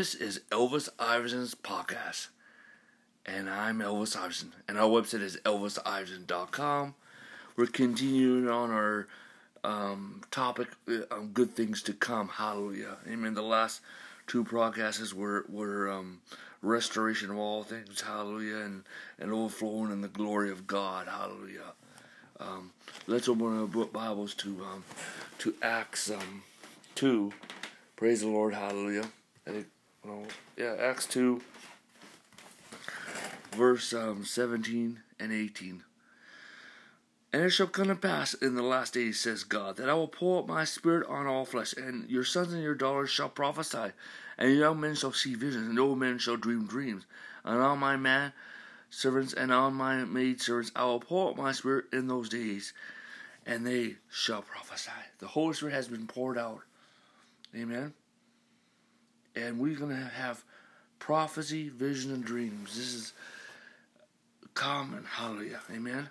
This is Elvis Iverson's podcast. And I'm Elvis Iverson. And our website is elvisiverson.com. We're continuing on our um, topic on good things to come. Hallelujah. Amen. The last two podcasts were, were um, restoration of all things. Hallelujah. And, and overflowing in the glory of God. Hallelujah. Um, let's open our Bibles to um, to Acts um, 2. Praise the Lord. Hallelujah. I think, yeah, Acts 2, verse um, 17 and 18. And it shall come to pass in the last days, says God, that I will pour out my spirit on all flesh, and your sons and your daughters shall prophesy, and young men shall see visions, and old men shall dream dreams. And on my man servants and on my maid servants I will pour out my spirit in those days, and they shall prophesy. The Holy Spirit has been poured out. Amen and we're going to have prophecy, vision, and dreams. This is common. Hallelujah. Amen.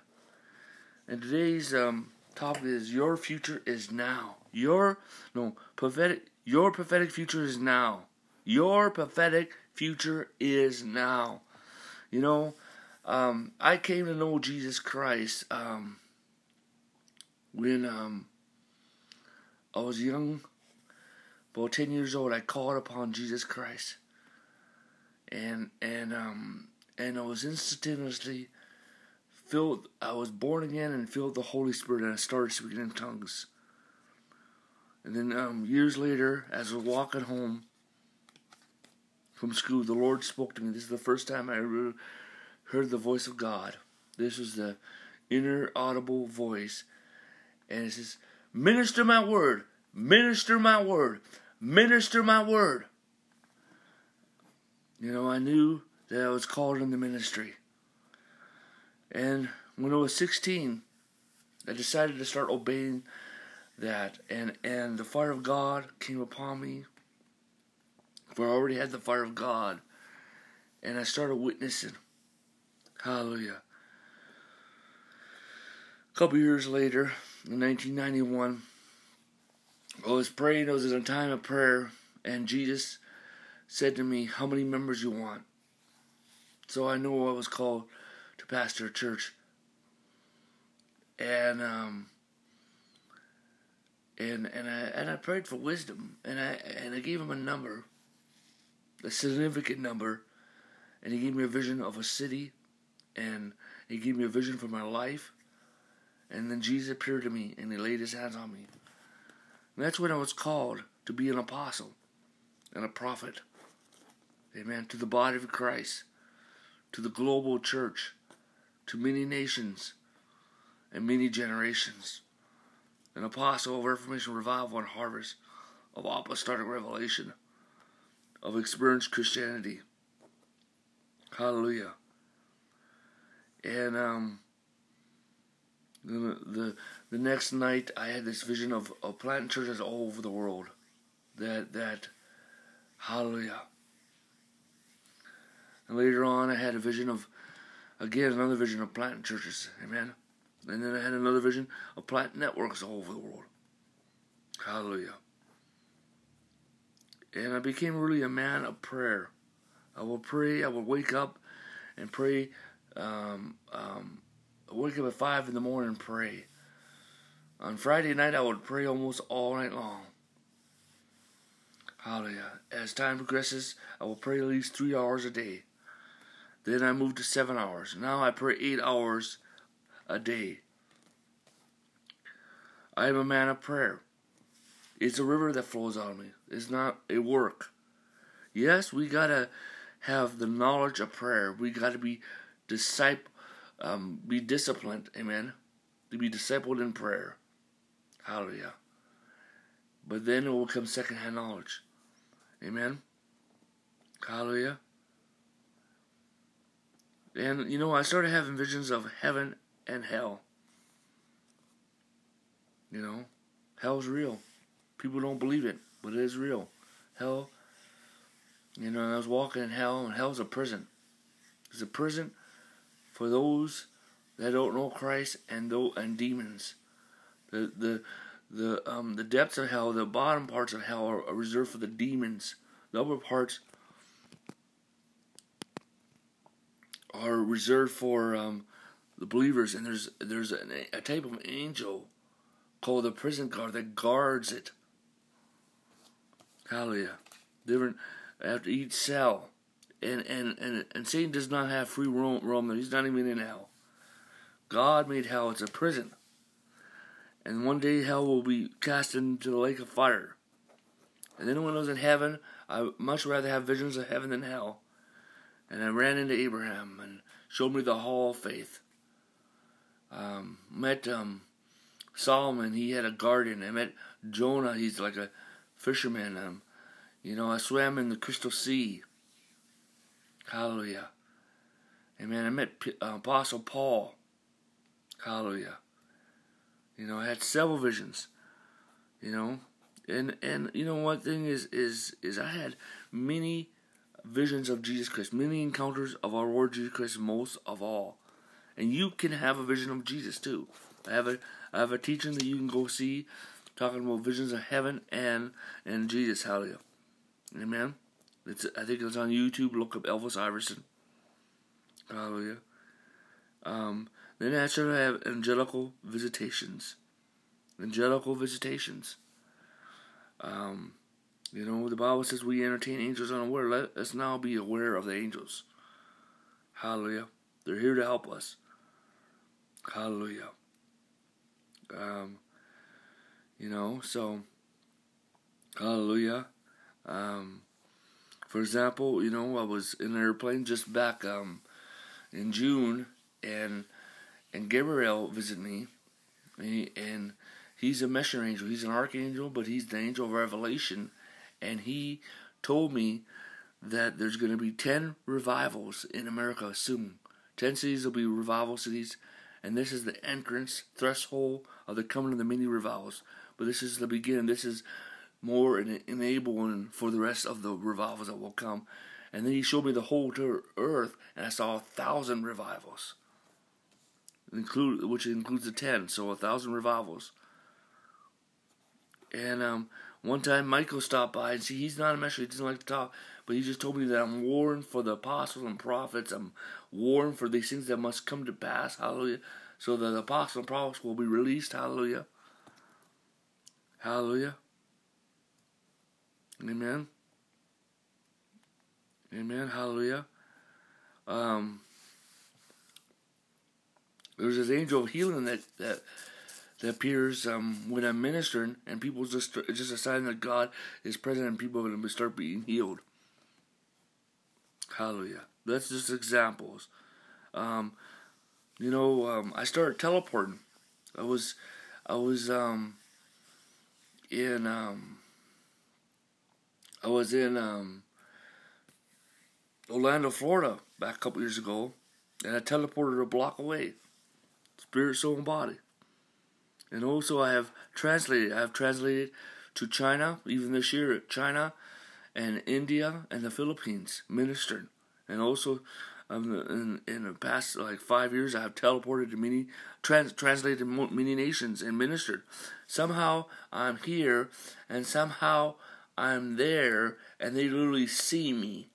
And today's um, topic is your future is now. Your no prophetic. Your prophetic future is now. Your prophetic future is now. You know, um, I came to know Jesus Christ um, when um, I was young about 10 years old, I called upon Jesus Christ. And, and, um, and I was instantaneously filled, I was born again and filled the Holy Spirit, and I started speaking in tongues. And then um, years later, as I was walking home from school, the Lord spoke to me. This is the first time I ever heard the voice of God. This was the inner audible voice. And it says, Minister my word, minister my word, minister my word. You know, I knew that I was called in the ministry. And when I was 16, I decided to start obeying that. And, and the fire of God came upon me. For I already had the fire of God. And I started witnessing. Hallelujah. A couple years later, in 1991, I was praying, it was in a time of prayer, and Jesus said to me, How many members you want? So I knew I was called to pastor a church. And um and and I and I prayed for wisdom and I and I gave him a number, a significant number, and he gave me a vision of a city and he gave me a vision for my life. And then Jesus appeared to me and he laid his hands on me. And that's when I was called to be an apostle and a prophet. Amen. To the body of Christ, to the global church, to many nations and many generations. An apostle of Reformation Revival and Harvest, of apostolic revelation, of experienced Christianity. Hallelujah. And um, the, the the next night I had this vision of, of planting churches all over the world. That that hallelujah. And later on I had a vision of again another vision of planting churches. Amen. And then I had another vision of planting networks all over the world. Hallelujah. And I became really a man of prayer. I would pray, I would wake up and pray um, um, wake up at five in the morning and pray. On Friday night, I would pray almost all night long. Hallelujah. As time progresses, I will pray at least three hours a day. Then I moved to seven hours. Now I pray eight hours a day. I am a man of prayer. It's a river that flows out of me. It's not a work. Yes, we gotta have the knowledge of prayer. We gotta be disciple, um, be disciplined. Amen. To be discipled in prayer. Hallelujah. But then it will come secondhand knowledge. Amen. Hallelujah. And you know, I started having visions of heaven and hell. You know, hell's real. People don't believe it, but it is real. Hell, you know, I was walking in hell, and hell's a prison. It's a prison for those that don't know Christ and and demons. The the the um the depths of hell, the bottom parts of hell are, reserved for the demons, The upper parts are reserved for um, the believers, and there's there's an, a type of angel called the prison guard that guards it. Hallelujah. Different after each cell. And, and, and, and Satan does not have free roam, roam. He's not even in hell. God made hell. It's a prison. And one day hell will be cast into the lake of fire. And I was in heaven, I much rather have visions of heaven than hell. And I ran into Abraham and showed me the hall of faith. Um, met um, Solomon, he had a garden. I met Jonah, he's like a fisherman. Um, you know, I swam in the crystal sea. Hallelujah. Amen. I met uh, Apostle Paul. Hallelujah. You know, I had several visions. You know, and and you know one thing is is is I had many visions of Jesus Christ, many encounters of our Lord Jesus Christ, most of all. And you can have a vision of Jesus too. I have a I have a teaching that you can go see, talking about visions of heaven and and Jesus. Hallelujah, Amen. It's I think it's on YouTube. Look up Elvis Iverson. Hallelujah. Um, then I have angelical visitations. Angelical visitations. Um, you know, the Bible says we entertain angels unaware. Let us now be aware of the angels. Hallelujah. They're here to help us. Hallelujah. Um, you know, so, hallelujah. Um, for example, you know, I was in an airplane just back um, in June, and and Gabriel visited me, and, and he's a messenger angel. He's an archangel, but he's the angel of revelation, and he told me that there's going to be ten revivals in America soon. Ten cities will be revival cities, and this is the entrance threshold of the coming of the many revivals. But this is the beginning. This is more and enabling for the rest of the revivals that will come. And then he showed me the whole earth, and I saw a thousand revivals, include which includes the ten, so a thousand revivals. And um, one time Michael stopped by, and see, he's not a messenger; he doesn't like to talk, but he just told me that I'm warned for the apostles and prophets. I'm warned for these things that must come to pass. Hallelujah. So that the apostles and prophets will be released. Hallelujah. Hallelujah. Amen. Amen. Hallelujah. Um, there's this angel of healing that that that appears um, when I'm ministering, and people just just a sign that God is present, and people are going to start being healed. Hallelujah. That's just examples. Um, you know, um, I started teleporting. I was, I was um, in, um, I was in um, Orlando, Florida, back a couple years ago, and I teleported a block away, spirit, soul, and body. And also, I have translated. I have translated to China, even this year, China, and India and the Philippines ministered, and also um, in in the past like five years, I have teleported to many, trans, translated many nations and ministered. Somehow I'm here, and somehow I'm there, and they literally see me.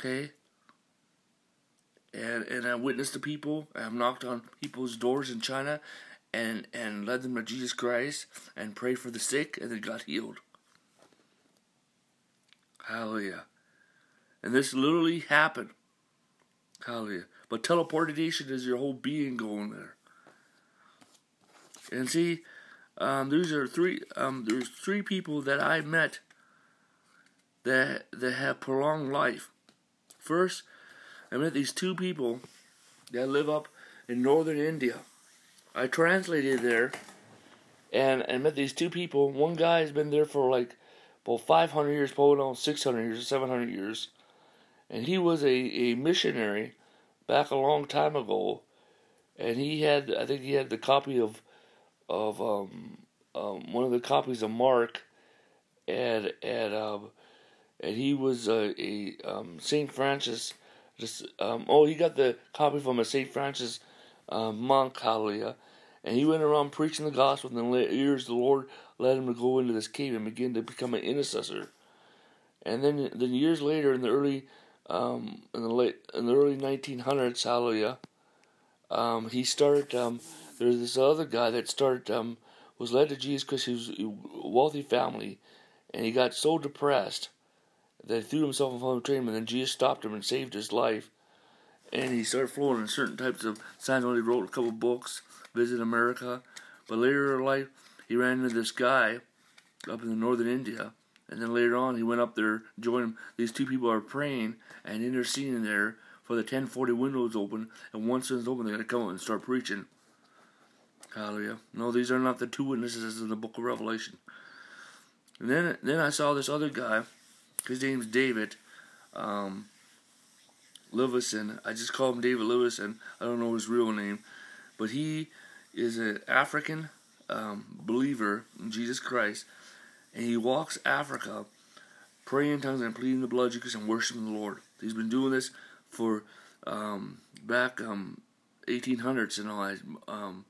Okay. And and I witnessed the people. I've knocked on people's doors in China, and and led them to Jesus Christ, and prayed for the sick, and they got healed. Hallelujah. And this literally happened. Hallelujah. But teleportation is your whole being going there. And see, um, these are three. Um, there's three people that I met that that have prolonged life. First, I met these two people that live up in northern India. I translated there, and and met these two people. One guy has been there for like about 500 years, probably now 600 years, 700 years. And he was a, a missionary back a long time ago. And he had, I think he had the copy of, of um, um, one of the copies of Mark. And, and, um, and he was a, a um, St. Francis. Just, um, oh, he got the copy from a St. Francis uh, monk, hallelujah. And he went around preaching the gospel, and the years the Lord led him to go into this cave and begin to become an intercessor. And then, then years later, in the early, um, in the late, in the early 1900s, hallelujah, um, he started. There's this other guy that started, um, was led to Jesus because he was a wealthy family, and he got so depressed that he threw himself in front of a train, and then Jesus stopped him and saved his life. And he started flowing in certain types of signs. Only wrote a couple books, Visit America, but later in life he ran into this guy up in the northern India, and then later on he went up there, joined These two people are praying and interceding there for the 1040 windows open, and once it's open, they got to come out and start preaching. Hallelujah. No, these are not the two witnesses in the book of Revelation. And then, then I saw this other guy. His name's David um. I just call him David Livingstone. I don't know his real name, but he is an African um, believer in Jesus Christ, and he walks Africa, praying in tongues and pleading the blood of Jesus and worshiping the Lord. He's been doing this for um, back um, 1800s and all. Um,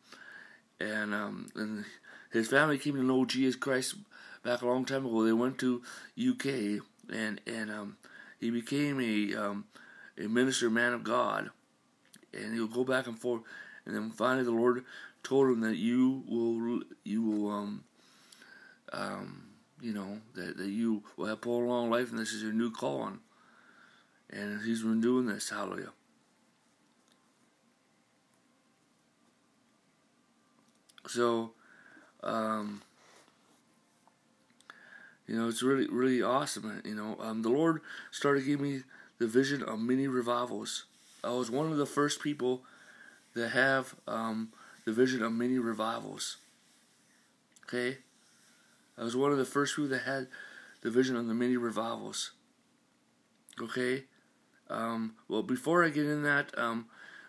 and um, and his family came to know Jesus Christ back a long time ago. They went to UK and and um, he became a um, a minister, man of God, and he'll go back and forth. And then finally, the Lord told him that you will you will um um you know that, that you will have a long life, and this is your new calling. And he's been doing this. Hallelujah. So, um, you know, it's really, really awesome. You know, um, the Lord started giving me the vision of many revivals. I was one of the first people that have um, the vision of many revivals. Okay? I was one of the first people that had the vision of the many revivals. Okay? Um, well, before I get in that, um,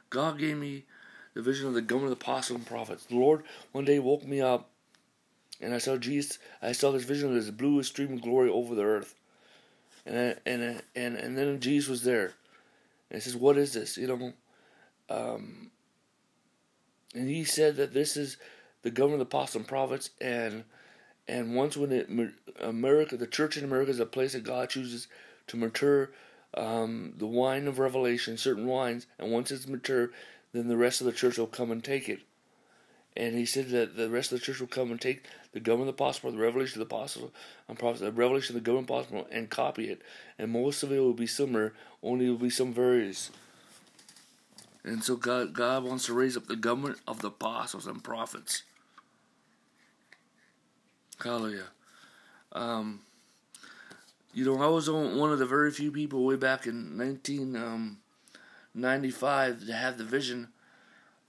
God gave me the vision of the government of the apostles and prophets. The Lord one day woke me up, and I saw Jesus. I saw this vision of this blue stream of glory over the earth, and I, and and and then Jesus was there, and he says, "What is this?" You know, um, and he said that this is the government of the apostles and prophets, and and once when it America, the church in America is a place that God chooses to mature um, the wine of revelation, certain wines, and once it's mature, then the rest of the church will come and take it. And he said that the rest of the church will come and take the government of the apostle, the revelation of the apostle, and the revelation of the government of the apostle, and copy it. And most of it will be similar, only it will be some varies. And so God, God wants to raise up the government of the apostles and prophets. Hallelujah. Um, you know, I was one of the very few people way back in 19. Um, 95 to have the vision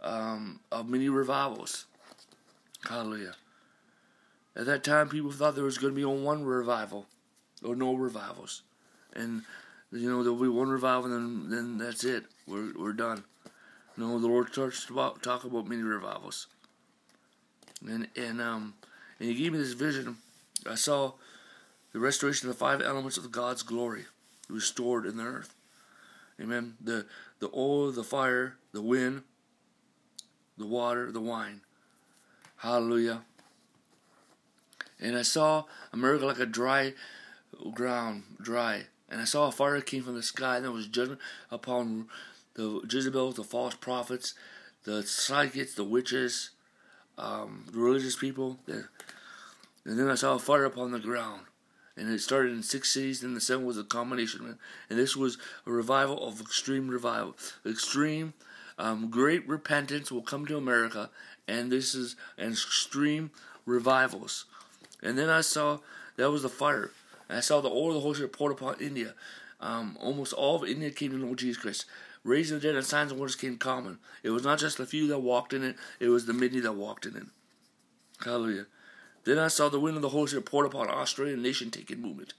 um, of many revivals. Hallelujah. At that time, people thought there was going to be only one revival or no revivals. And, you know, there'll be one revival and then, then that's it. We're, we're done. No, the Lord starts to talk, talk about many revivals. And, and, um, and He gave me this vision. I saw the restoration of the five elements of God's glory restored in the earth. Amen. The the oil, the fire, the wind, the water, the wine. Hallelujah. And I saw America like a dry ground, dry. And I saw a fire came from the sky, and there was judgment upon the Jezebels, the false prophets, the psychics, the witches, um, the religious people. And then I saw a fire upon the ground and it started in six cities. Then the seventh was a combination, and this was a revival of extreme revival, extreme, um, great repentance will come to America, and this is an extreme revivals. And then I saw that was the fire. I saw the oil of the Holy Spirit poured upon India. Um, almost all of India came to know Jesus Christ. Raising the dead and signs and wonders came common. It was not just the few that walked in it; it was the many that walked in it. Hallelujah. Then I saw the wind of the Holy Spirit poured upon Australian nation taking movement.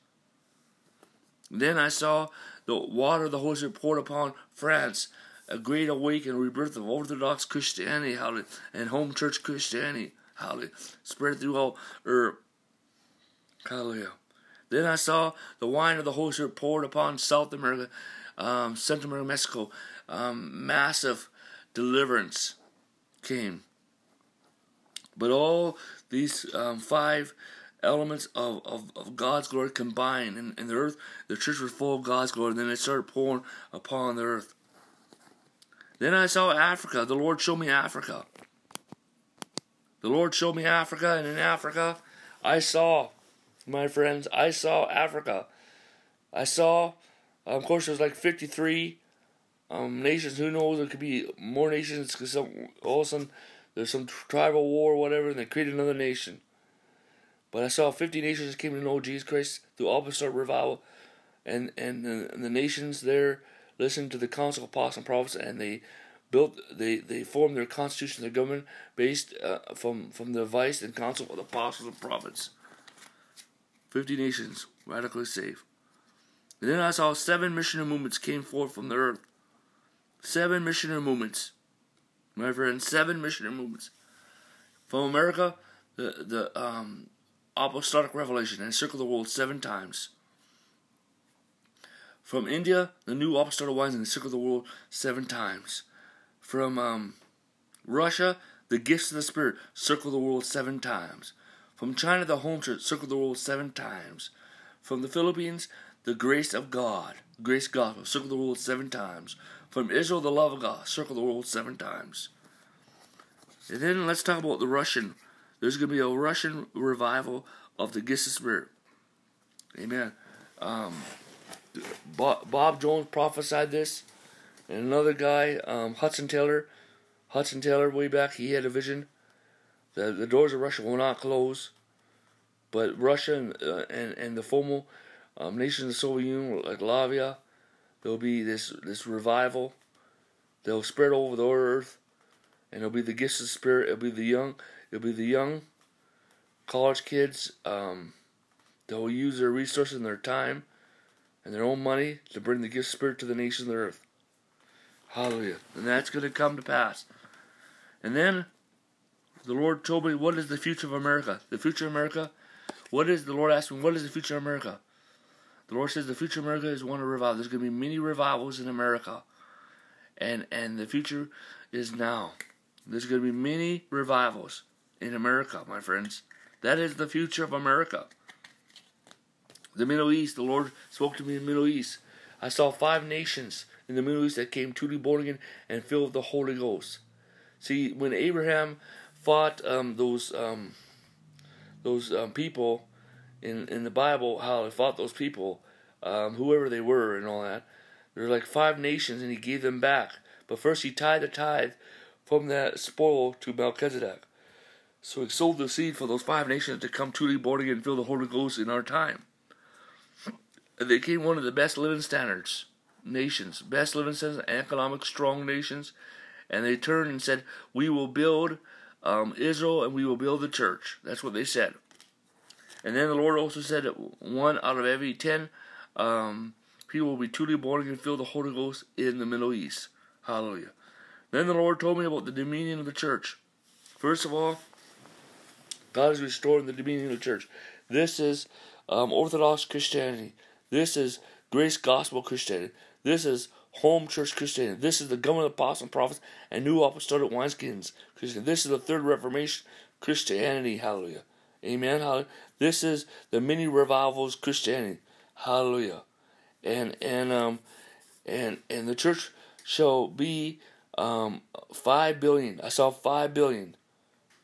Then I saw the water of the Holy Spirit poured upon France, a great awakening, and rebirth of Orthodox Christianity, hallelujah, and home church Christianity, hallelujah, spread throughout Europe, hallelujah. Then I saw the wine of the Holy Spirit poured upon South America, um, Central America, Mexico. Um, massive deliverance came. But all these um, five elements of, of, of God's glory combined in, in the earth, the church was full of God's glory, and then it started pouring upon the earth. Then I saw Africa. The Lord showed me Africa. The Lord showed me Africa, and in Africa, I saw, my friends, I saw Africa. I saw, of course, there's like 53 um, nations. Who knows? There could be more nations because all of a sudden there's some tribal war or whatever, and they created another nation. But I saw 50 nations came to know Jesus Christ through apostolic revival, and and the, and the nations there listened to the council of apostles and prophets, and they built they they formed their constitution, their government based uh, from from the advice and counsel of the apostles and prophets. 50 nations radically saved. And then I saw seven missionary movements came forth from the earth. Seven missionary movements. Friend, seven missionary movements. From America, the the um, apostolic revelation and the world seven times. From India, the new apostolic wines and the world seven times. From um, Russia, the gifts of the Spirit circle the world seven times. From China, the home church circle the world seven times. From the Philippines, the grace of God, grace gospel, circle the world seven times. From Israel, the love of God, circle the world seven times. And then let's talk about the Russian there's going to be a Russian revival of the of Spirit. Amen. Um, Bob Jones prophesied this, and another guy, um, Hudson Taylor. Hudson Taylor, way back, he had a vision. The, the doors of Russia will not close, but Russia and, uh, and, and the former um, nations of the Soviet Union, like Latvia, there'll be this, this revival. They'll spread over the earth, and it'll be the gifts of the Spirit. It'll be the young. It'll be the young college kids. Um, they'll use their resources and their time and their own money to bring the gift of spirit to the nations of the earth. Hallelujah. And that's going to come to pass. And then the Lord told me, What is the future of America? The future of America? What is the Lord asked me, What is the future of America? The Lord says the future America is one of revival. There's going to be many revivals in America. And and the future is now. There's going to be many revivals in America, my friends. That is the future of America. The Middle East, the Lord spoke to me in the Middle East. I saw five nations in the Middle East that came truly born again and filled with the Holy Ghost. See, when Abraham fought um, those um, those um, people in in the Bible, how he fought those people, um, whoever they were, and all that, there were like five nations, and he gave them back. But first, he tied the tithe from that spoil to Melchizedek. So he sowed the seed for those five nations to come truly born again and fill the Holy Ghost in our time. And they became one of the best living standards nations, best living standards, economic strong nations. And they turned and said, "We will build um, Israel and we will build the church." That's what they said. And then the Lord also said that one out of every ten um, people will be truly born again and fill the Holy Ghost in the Middle East. Hallelujah. Then the Lord told me about the dominion of the church. First of all, God is restoring the dominion of the church. This is um, Orthodox Christianity. This is Grace Gospel Christianity. This is Home Church Christianity. This is the government of apostles and prophets and new apostolic wineskins Christianity. This is the third Reformation Christianity. Hallelujah. Amen. Hallelujah. This is the mini revivals Christianity. Hallelujah. And and um and and the church shall be um five billion. I saw five billion.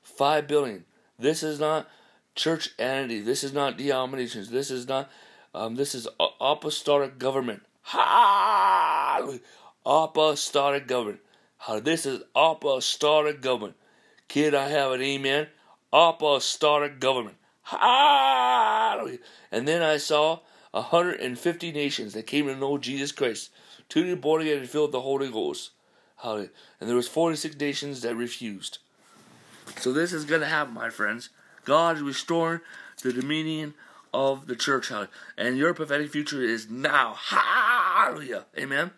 Five billion. This is not church entity. This is not denominations. This is not. Um, this is apostolic government. Hallelujah. Apostolic government. How this is apostolic government. Kid, I have an amen. Apostolic government. Hallelujah. And then I saw 150 nations that came to know Jesus Christ. Two born again and filled with the Holy Ghost. Hallelujah. And there was 46 nations that refused. So this is going to happen, my friends. God is restoring the dominion of the church. Hallelujah. And your prophetic future is now. Hallelujah. Amen.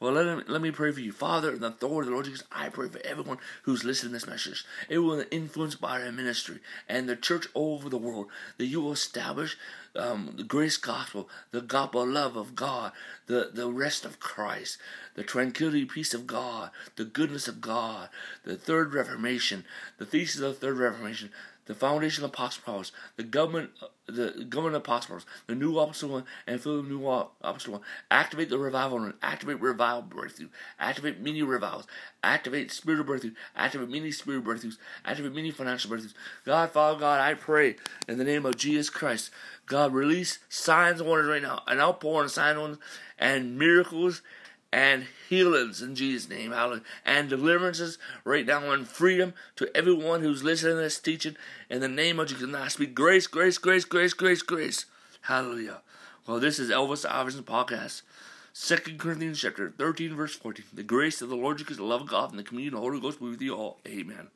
Well, let, let me pray for you. Father, in the authority of the Lord Jesus, I pray for everyone who's listening to this message. It Everyone influenced by our ministry and the church all over the world, that you will establish um, the grace gospel, the gospel love of God, the, the rest of Christ, the tranquility, peace of God, the goodness of God, the third reformation, the thesis of the third reformation, the foundation of apostle powers, the government, the government apostles, the new apostle one, and fill the new apostle one. Activate the revival one. Activate revival breakthrough. Activate many revivals. Activate spiritual breakthrough. Activate many spiritual breakthroughs. Activate many financial breakthroughs. God, Father God, I pray in the name of Jesus Christ. God, release signs and wonders right now, an outpouring of signs and and miracles and healings in Jesus' name, hallelujah, and deliverances right now and freedom to everyone who's listening to this teaching in the name of Jesus. And I speak grace, grace, grace, grace, grace, grace, hallelujah. Well, this is Elvis Iverson podcast. Second Corinthians chapter 13, verse 14. The grace of the Lord Jesus, the love of God, and the communion of the Holy Ghost be with you all. Amen.